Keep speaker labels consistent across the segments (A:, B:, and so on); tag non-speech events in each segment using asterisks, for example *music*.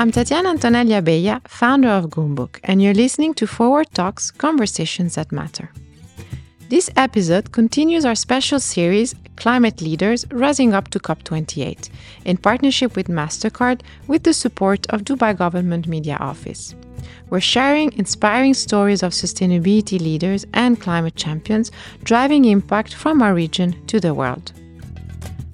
A: I'm Tatiana Antonelli Abella, founder of Goumbook, and you're listening to Forward Talks Conversations That Matter. This episode continues our special series, Climate Leaders Rising Up to COP28, in partnership with MasterCard with the support of Dubai Government Media Office. We're sharing inspiring stories of sustainability leaders and climate champions driving impact from our region to the world.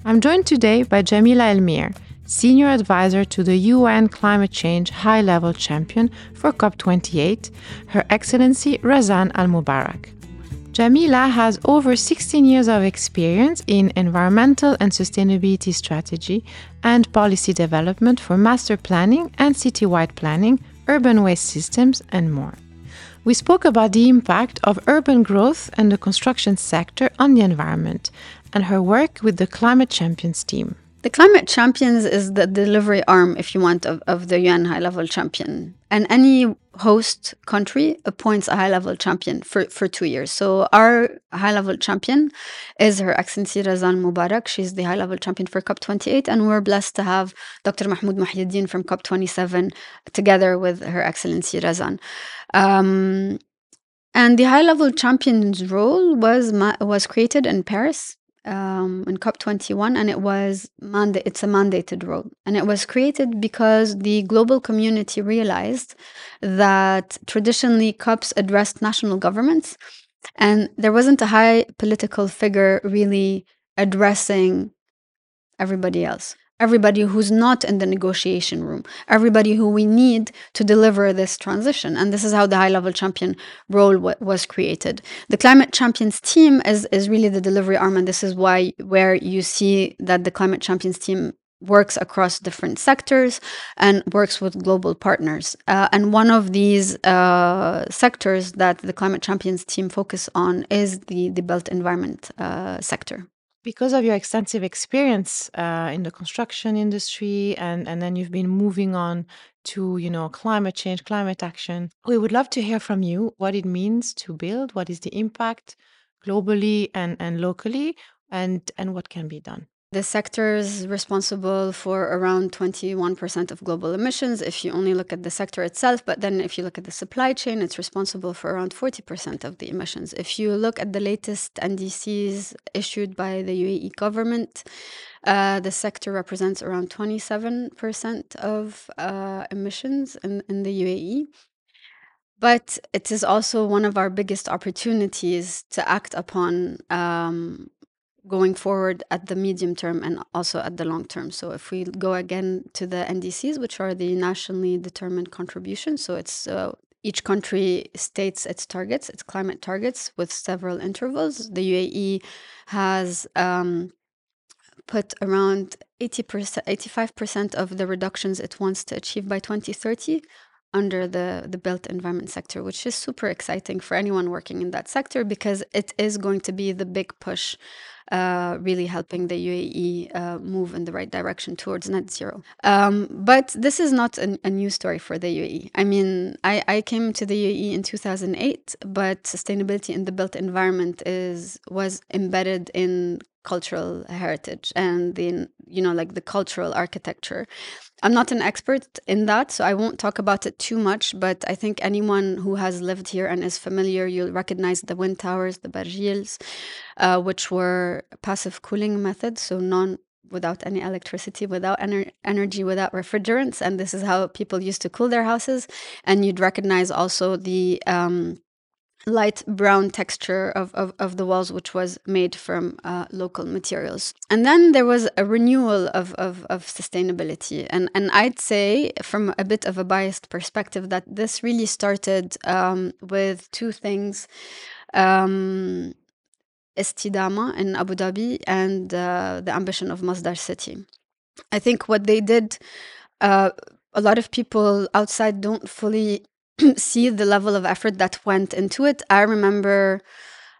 A: I'm joined today by Jamila El Mir, Senior Advisor to the UN Climate Change High Level Champion for COP28, Her Excellency Razan Al Mubarak. Jamila has over 16 years of experience in environmental and sustainability strategy and policy development for master planning and citywide planning, urban waste systems, and more. We spoke about the impact of urban growth and the construction sector on the environment and her work with the Climate Champions team.
B: The Climate Champions is the delivery arm, if you want, of, of the UN high level champion. And any host country appoints a high level champion for, for two years. So our high level champion is Her Excellency Razan Mubarak. She's the high level champion for COP28. And we're blessed to have Dr. Mahmoud Mohieldin from COP27 together with Her Excellency Razan. Um, and the high level champion's role was, was created in Paris um, in COP21, and it was manda- it's a mandated role, and it was created because the global community realized that traditionally COPs addressed national governments, and there wasn't a high political figure really addressing everybody else everybody who's not in the negotiation room, everybody who we need to deliver this transition. And this is how the high level champion role w- was created. The climate champions team is, is really the delivery arm. And this is why, where you see that the climate champions team works across different sectors and works with global partners. Uh, and one of these uh, sectors that the climate champions team focus on is the, the built environment uh, sector
A: because of your extensive experience uh, in the construction industry and, and then you've been moving on to you know climate change climate action we would love to hear from you what it means to build what is the impact globally and, and locally and and what can be done
B: the sector is responsible for around 21% of global emissions if you only look at the sector itself. But then if you look at the supply chain, it's responsible for around 40% of the emissions. If you look at the latest NDCs issued by the UAE government, uh, the sector represents around 27% of uh, emissions in, in the UAE. But it is also one of our biggest opportunities to act upon um, going forward at the medium term and also at the long term. So if we go again to the NDCs, which are the nationally determined contributions, so it's uh, each country states its targets, its climate targets with several intervals. The UAE has um, put around 80%, 85% of the reductions it wants to achieve by 2030 under the, the built environment sector, which is super exciting for anyone working in that sector because it is going to be the big push uh, really helping the UAE uh, move in the right direction towards net zero. Um, but this is not a, a, new story for the UAE. I mean, I, I came to the UAE in 2008, but sustainability in the built environment is was embedded in cultural heritage and the you know like the cultural architecture. I'm not an expert in that so i won't talk about it too much but i think anyone who has lived here and is familiar you'll recognize the wind towers the barjeels uh, which were passive cooling methods so non without any electricity without ener- energy without refrigerants and this is how people used to cool their houses. And you'd recognize also the um, light brown texture of, of, of, the walls, which was made from uh, local materials. And then there was a renewal of, of, of, sustainability. And, and I'd say, from a bit of a biased perspective, that this really started um, with two things. Um, Estidama in Abu Dhabi and uh, the ambition of Masdar City. I think what they did, uh, a lot of people outside don't fully *clears throat* see the level of effort that went into it. I remember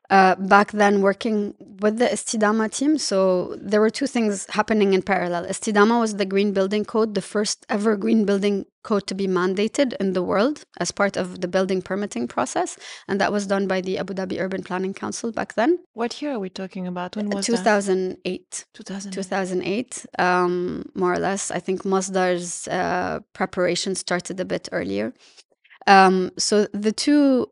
B: uh, back then working with the Estidama team. So there were two things happening in parallel. Estidama was the green building code, the first ever green building code to be mandated in the world as part of the building permitting process. And that was done by the Abu Dhabi Urban Planning Council back then.
A: What year are we talking about? When was
B: 2008.
A: 2008.
B: 2008, um, more or less. I think Masdar's uh, preparation started a bit earlier. Um, so the two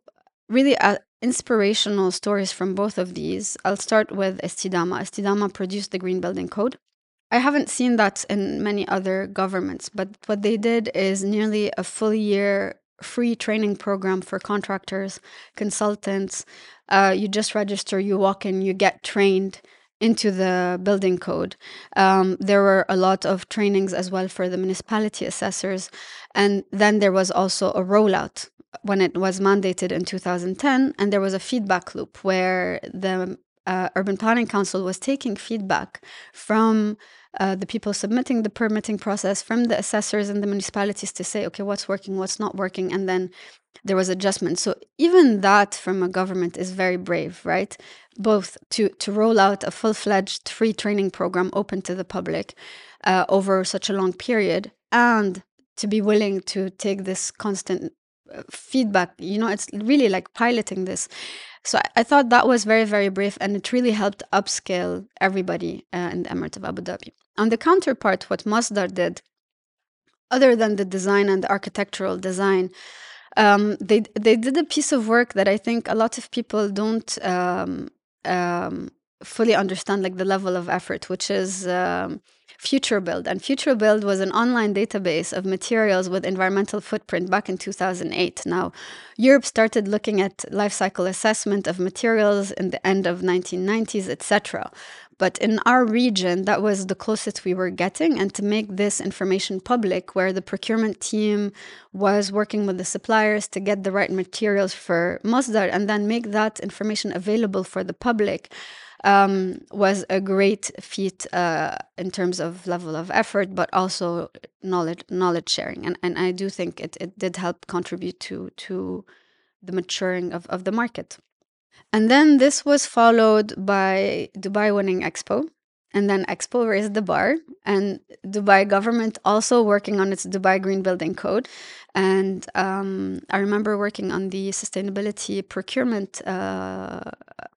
B: really uh, inspirational stories from both of these. I'll start with Estidama. Estidama produced the Green Building Code. I haven't seen that in many other governments, but what they did is nearly a full year free training program for contractors, consultants. Uh, you just register, you walk in, you get trained into the building code. Um, there were a lot of trainings as well for the municipality assessors. And then there was also a rollout when it was mandated in 2010, and there was a feedback loop where the uh, Urban Planning Council was taking feedback from uh, the people submitting the permitting process, from the assessors and the municipalities to say, okay, what's working, what's not working, and then there was adjustment. So even that from a government is very brave, right? Both to to roll out a full fledged free training program open to the public uh, over such a long period, and to be willing to take this constant feedback you know it's really like piloting this. So I, I, thought that was very very brave and it really helped upscale everybody uh, in the emirate of abu dhabi. On the counterpart what masdar did other than the design and the architectural design um, they they did a piece of work that i think a lot of people don't um, um, fully understand like the level of effort which is um, Future Build. And Future Build was an online database of materials with environmental footprint back in 2008. Now, Europe started looking at life cycle assessment of materials in the end of 1990s, etc. But in our region, that was the closest we were getting. And to make this information public, where the procurement team was working with the suppliers to get the right materials for Masdar and then make that information available for the public, um, was a great feat uh, in terms of level of effort, but also knowledge knowledge sharing. And and I do think it, it did help contribute to to the maturing of, of the market. And then this was followed by Dubai winning Expo. And then Expo raised the bar, and Dubai government also working on its Dubai Green Building Code. And um, I remember working on the sustainability procurement uh,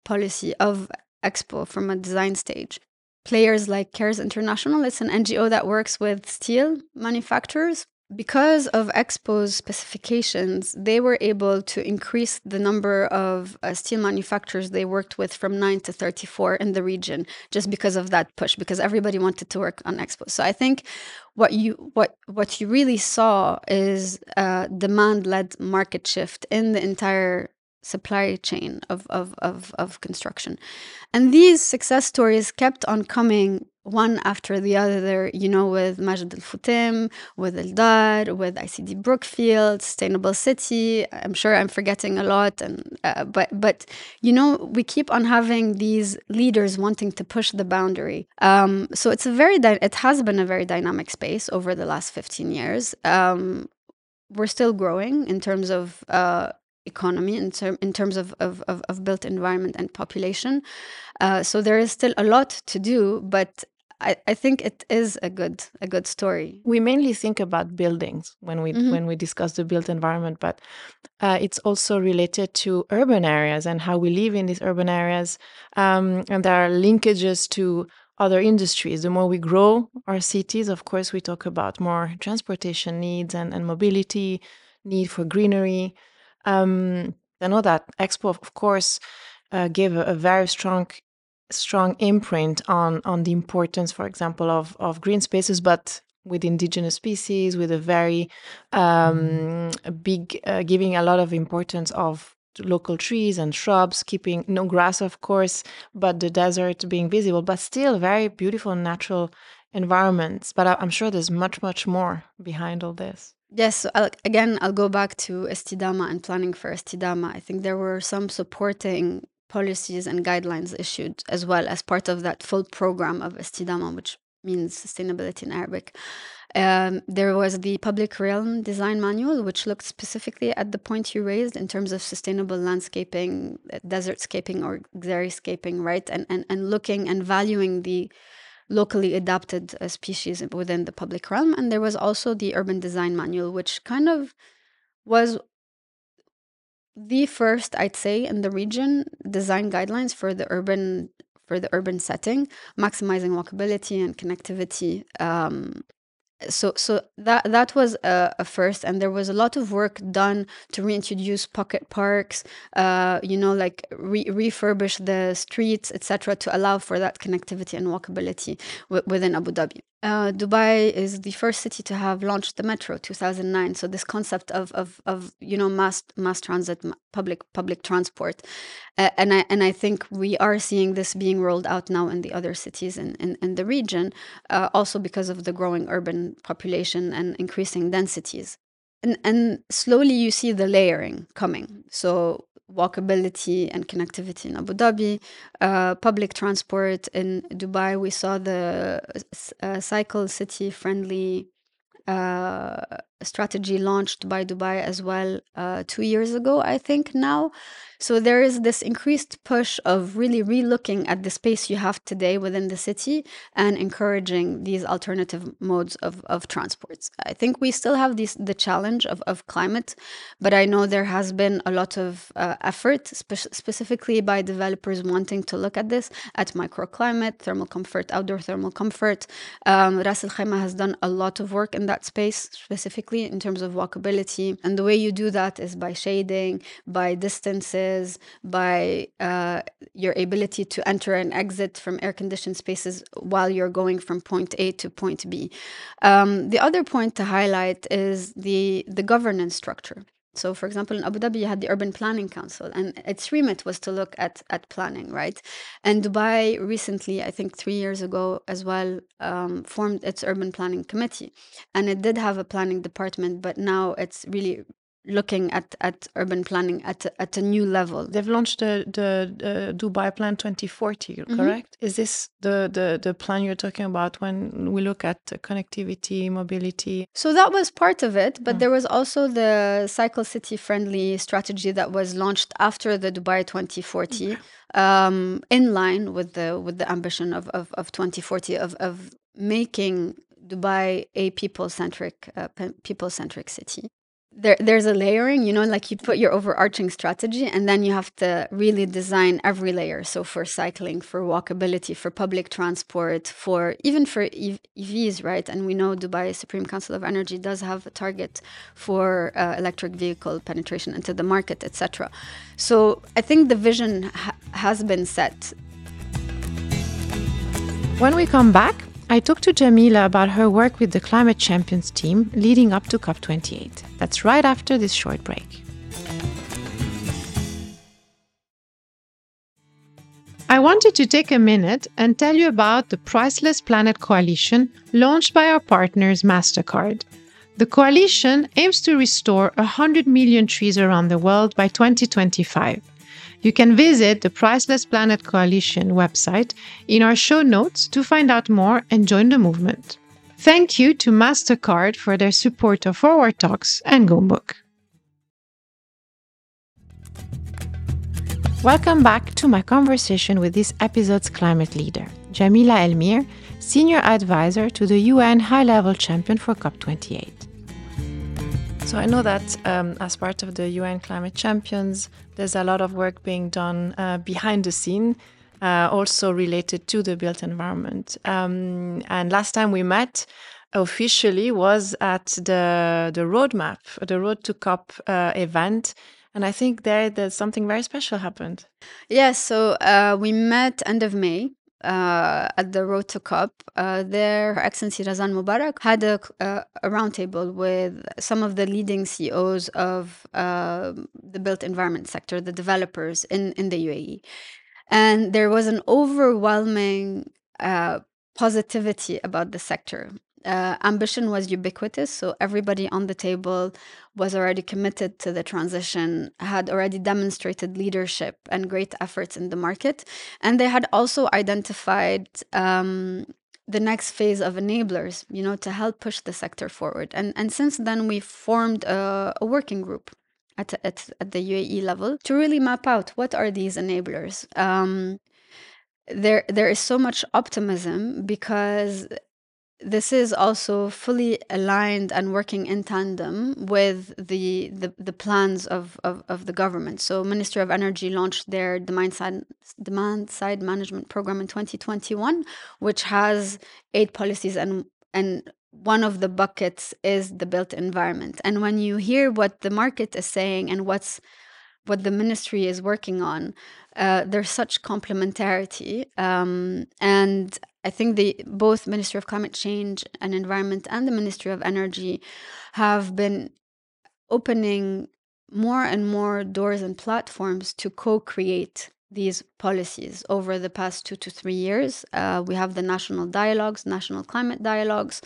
B: policy of Expo from a design stage. Players like Cares International, it's an NGO that works with steel manufacturers. Because of Expo's specifications, they were able to increase the number of uh, steel manufacturers they worked with from 9 to 34 in the region just because of that push because everybody wanted to work on Expo. So I think what you what what you really saw is a demand-led market shift in the entire supply chain of, of, of, of construction. And these success stories kept on coming one after the other, you know, with Majid Al Futtaim, with Aldar, with ICD Brookfield, Sustainable City. I'm sure I'm forgetting a lot, and uh, but but you know, we keep on having these leaders wanting to push the boundary. Um, so it's a very it has been a very dynamic space over the last 15 years. Um, we're still growing in terms of uh, economy in, ter- in terms of, of, of, of, built environment and population. Uh, so there is still a lot to do, but I, I think it is a good a good story.
A: We mainly think about buildings when we mm-hmm. when we discuss the built environment, but uh, it's also related to urban areas and how we live in these urban areas, um, and there are linkages to other industries. The more we grow our cities, of course, we talk about more transportation needs and, and mobility, need for greenery. Um, I know that Expo, of course, uh, gave a, a, very strong, strong imprint on on the importance, for example, of of green spaces, but with indigenous species, with a very um, big, uh, giving a lot of importance of local trees and shrubs, keeping no grass, of course, but the desert being visible, but still very beautiful natural environments. But I'm sure there's much, much more behind all this.
B: Yes, so I'll, again, I'll go back to Estidama and planning for Estidama. I think there were some supporting policies and guidelines issued as well as part of that full program of Estidama, which means sustainability in Arabic. Um, there was the public realm design manual, which looked specifically at the point you raised in terms of sustainable landscaping, desertscaping, or xeriscaping, right? And, and, and looking and valuing the locally adapted uh, species within the public realm. And there was also the urban design manual, which kind of was the first, I'd say, in the region design guidelines for the urban for the urban setting, maximizing walkability and connectivity um, so so that that was a, a, first and there was a lot of work done to reintroduce pocket parks uh, you know like re- refurbish the streets etc to allow for that connectivity and walkability w- within abu dhabi uh, Dubai is the first city to have launched the metro, 2009. So this concept of of, of you know mass mass transit, public public transport, uh, and I and I think we are seeing this being rolled out now in the other cities in in, in the region, uh, also because of the growing urban population and increasing densities. And, and slowly you see the layering coming. So walkability and connectivity in Abu Dhabi, uh, public transport in Dubai. We saw the uh, cycle city friendly uh, strategy launched by Dubai as well uh, two years ago, I think now. So there is this increased push of really relooking at the space you have today within the city and encouraging these alternative modes of, of transports. I think we still have this, the challenge of, of climate, but I know there has been a lot of uh, effort, spe- specifically by developers wanting to look at this at microclimate, thermal comfort, outdoor thermal comfort. Um, Ras Al Khaimah has done a lot of work in that space, specifically in terms of walkability. And the way you do that is by shading, by distances by uh, your ability to enter and exit from air conditioned spaces while you're going from point A to point B. Um, the other point to highlight is the, the governance structure. So, for example, in Abu Dhabi, you had the Urban Planning Council, and its remit was to look at at planning, right? And Dubai recently, I think three years ago as well, um, formed its Urban Planning Committee, and it did have a planning department, but now it's really looking at, at urban planning at a, at a new level.
A: They've launched the, the, Dubai Plan 2040, mm-hmm. correct? Is this the, the, the plan you're talking about when we look at connectivity, mobility?
B: So that was part of it, but mm. there was also the cycle city friendly strategy that was launched after the Dubai 2040. Okay. Um, in line with the with the ambition of, of, of 2040 of, of making Dubai a people centric uh, people centric city there, there's a layering, you know, like you put your overarching strategy and then you have to really design every layer. So for cycling, for walkability, for public transport, for even for EVs, right? And we know Dubai Supreme Council of Energy does have a target for uh, electric vehicle penetration into the market, etc. So I think the vision ha- has been set.
A: When we come back, I talked to Jamila about her work with the Climate Champions team leading up to COP28. That's right after this short break. I wanted to take a minute and tell you about the Priceless Planet Coalition launched by our partners MasterCard. The coalition aims to restore 100 million trees around the world by 2025. You can visit the Priceless Planet Coalition website in our show notes to find out more and join the movement. Thank you to MasterCard for their support of Forward Talks and Goumbook. Welcome back to my conversation with this episode's climate leader, Jamila El Mir, Senior Advisor to the UN High Level Champion for COP28. So I know that um, as part of the UN Climate Champions, there's a lot of work being done uh, behind the scene, uh, also related to the built environment. Um, and last time we met officially was at the the roadmap, the Road to COP uh, event. And I think there, there's something very special happened.
B: Yes, so uh, we met end of May uh, at the Road to COP, uh, there, Her Excellency Razan Mubarak had a, uh, a roundtable with some of the leading CEOs of uh, the built environment sector, the developers in, in the UAE. And there was an overwhelming uh, positivity about the sector uh, ambition was ubiquitous. So everybody on the table was already committed to the transition, had already demonstrated leadership and great efforts in the market. And they had also identified um, the next phase of enablers, you know, to help push the sector forward. And and since then, we formed a, a working group at, at at the UAE level to really map out what are these enablers. Um, there there is so much optimism because this is also fully aligned and working in tandem with the the, the plans of, of, of the government. So Ministry of Energy launched their demand side demand side management program in 2021, which has eight policies and and one of the buckets is the built environment. And when you hear what the market is saying and what's what the ministry is working on, uh, there's such complementarity. Um, and I think the both Ministry of Climate Change and Environment and the Ministry of Energy have been opening more and more doors and platforms to co-create these policies over the past two to three years. Uh, we have the national dialogues, national climate dialogues,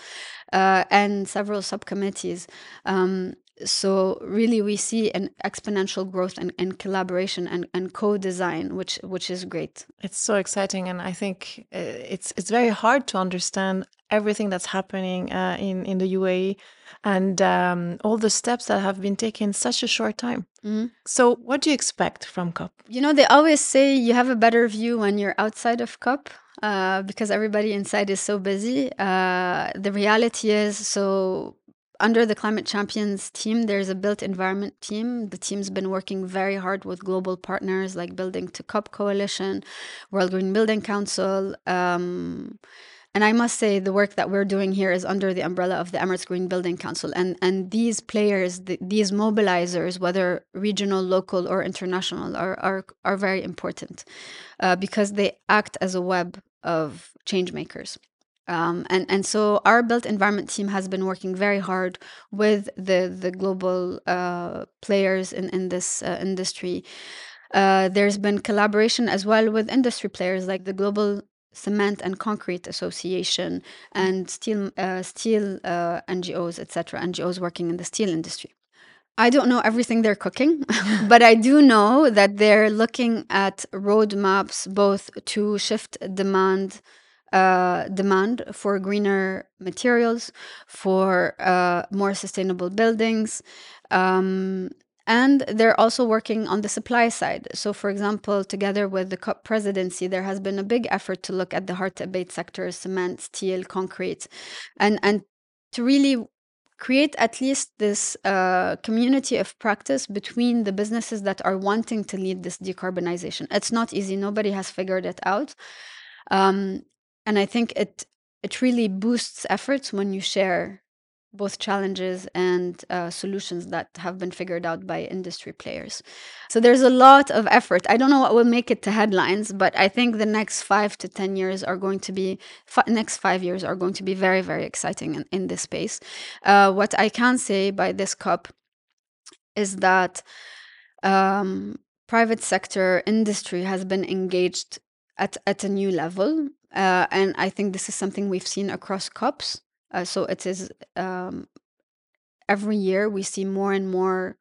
B: uh, and several subcommittees. Um, so really we see an exponential growth and, and collaboration and, and co-design which which is great
A: it's so exciting and i think uh, it's it's very hard to understand everything that's happening uh, in in the uae and um, all the steps that have been taken in such a short time mm-hmm. so what do you expect from cop
B: you know they always say you have a better view when you're outside of cop uh, because everybody inside is so busy. Uh, the reality is, so under the Climate Champions team, there's a built environment team. The team's been working very hard with global partners like Building to COP Coalition, World Green Building Council. Um, and I must say, the work that we're doing here is under the umbrella of the Emirates Green Building Council. And, and these players, the, these mobilizers, whether regional, local, or international, are, are, are very important uh, because they act as a web of change makers. Um, and and so our built environment team has been working very hard with the the global uh, players in in this uh, industry. Uh, there's been collaboration as well with industry players like the Global Cement and Concrete Association and steel uh, steel uh, NGOs, etc. NGOs working in the steel industry. I don't know everything they're cooking, *laughs* but I do know that they're looking at roadmaps both to shift demand uh, demand for greener materials, for uh, more sustainable buildings. Um, and they're also working on the supply side. So, for example, together with the COP presidency, there has been a big effort to look at the hard to abate sectors cement, steel, concrete, and, and to really create at least this uh, community of practice between the businesses that are wanting to lead this decarbonization. It's not easy, nobody has figured it out. Um, and I think it it really boosts efforts when you share both challenges and uh, solutions that have been figured out by industry players. So there's a lot of effort. I don't know what will make it to headlines, but I think the next five to 10 years are going to be, next five years are going to be very, very exciting in, in this space. Uh, what I can say by this COP is that um, private sector industry has been engaged at, at a new level. Uh, and I think this is something we've seen across COPs. Uh, so it is um, every year we see more and more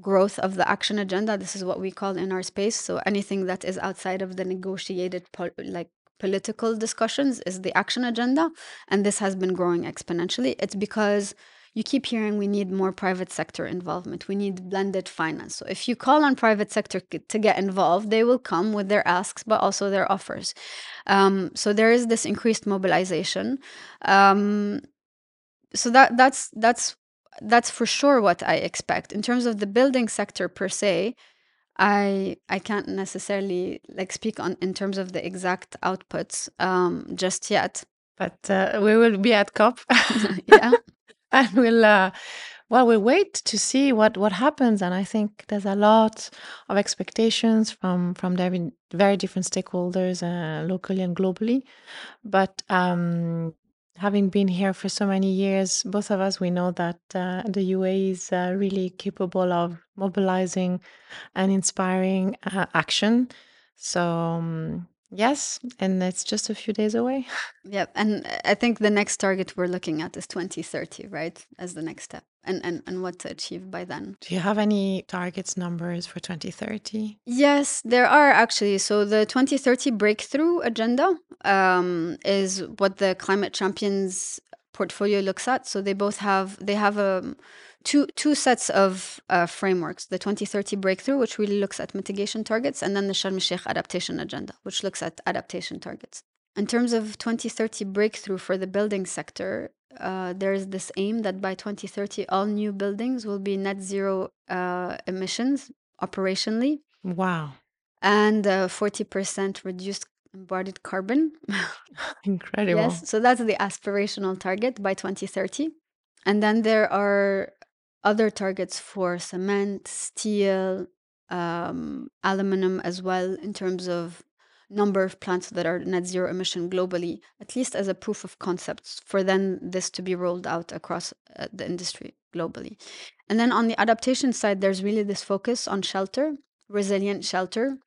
B: growth of the action agenda. This is what we call in our space. So anything that is outside of the negotiated, po- like political discussions, is the action agenda, and this has been growing exponentially. It's because you keep hearing we need more private sector involvement. We need blended finance. So if you call on private sector to get involved, they will come with their asks, but also their offers. Um, so there is this increased mobilization. Um, so that that's that's that's for sure what I expect in terms of the building sector per se. I I can't necessarily like speak on in terms of the exact outputs um, just yet.
A: But uh, we will be at COP. *laughs*
B: yeah.
A: And we'll uh, well we'll wait to see what what happens and i think there's a lot of expectations from from very very different stakeholders uh, locally and globally. But um having been here for so many years both of us we know that uh, the UAE is uh, really capable of mobilizing and inspiring uh, action. So um, Yes, and it's just a few days away. *laughs*
B: yeah, and I think the next target we're looking at is 2030, right? As the next step. and, and, and what to achieve by then.
A: Do you have any targets numbers for 2030?
B: Yes, there are actually. So the 2030 breakthrough agenda um, is what the climate champions portfolio looks at. So they both have they have a um, two two sets of uh, frameworks: the 2030 breakthrough, which really looks at mitigation targets, and then the Sharm el-Sheikh adaptation agenda, which looks at adaptation targets. In terms of 2030 breakthrough for the building sector, uh, there's this aim that by 2030, all new buildings will be net zero uh, emissions operationally.
A: Wow.
B: And uh, 40% reduced embodied carbon. *laughs* *laughs*
A: Incredible.
B: Yes. So that's the aspirational target by 2030. And then there are other targets for cement, steel, um, aluminum as well, in terms of number of plants that are net zero emission globally, at least as a proof of concept for then this to be rolled out across uh, the industry globally. And then on the adaptation side, there's really this focus on shelter, resilient shelter.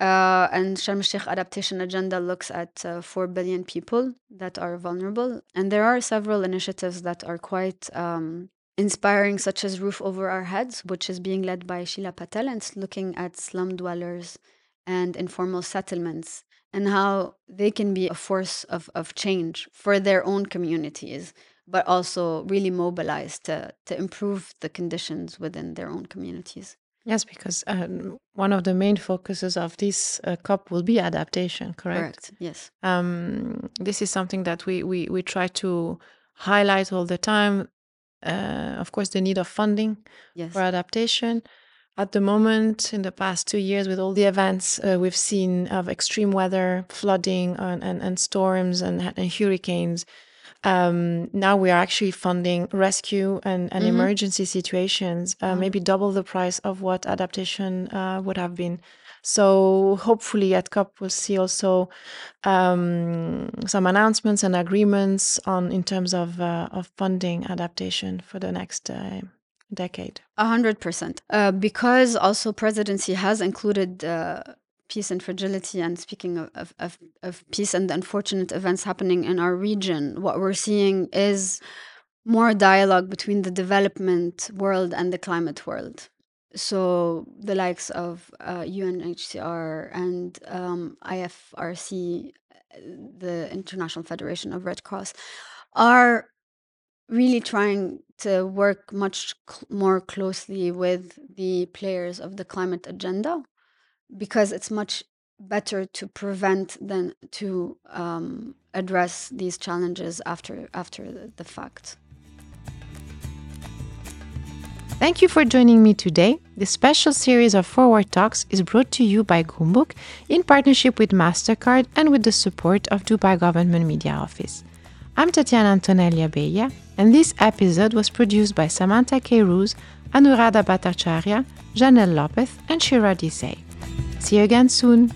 B: Uh, and Sharm el-Sheikh adaptation agenda looks at uh, 4 billion people that are vulnerable. And there are several initiatives that are quite um, inspiring, such as Roof Over Our Heads, which is being led by Sheela Patel and it's looking at slum dwellers and informal settlements and how they can be a force of, of change for their own communities, but also really mobilize to, to improve the conditions within their own communities.
A: Yes, because um, one of the main focuses of this uh, COP will be adaptation, correct?
B: Correct, yes.
A: Um, this is something that we, we, we try to highlight all the time. Uh, of course, the need of funding
B: yes.
A: for adaptation, at the moment, in the past two years, with all the events uh, we've seen of extreme weather, flooding, and, and, and storms and, and hurricanes, um, now we are actually funding rescue and, and mm-hmm. emergency situations, uh, mm-hmm. maybe double the price of what adaptation uh, would have been. So hopefully at COP we'll see also um, some announcements and agreements on in terms of uh, of funding adaptation for the next uh, decade.
B: A hundred percent. Uh, because also presidency has included uh, peace and fragility. And speaking of, of, of peace and unfortunate events happening in our region, what we're seeing is more dialogue between the development world and the climate world. So the likes of uh, UNHCR and um, IFRC, the International Federation of Red Cross, are really trying to work much cl- more closely with the players of the climate agenda because it's much better to prevent than to um, address these challenges after after the, the fact.
A: Thank you for joining me today. This special series of Forward Talks is brought to you by Goumbook in partnership with MasterCard and with the support of Dubai Government Media Office. I'm Tatiana Antonelli Abella, and this episode was produced by Samantha K. Roos, Anuradha Bhattacharya, Janelle Lopez, and Shira Desai. See you again soon!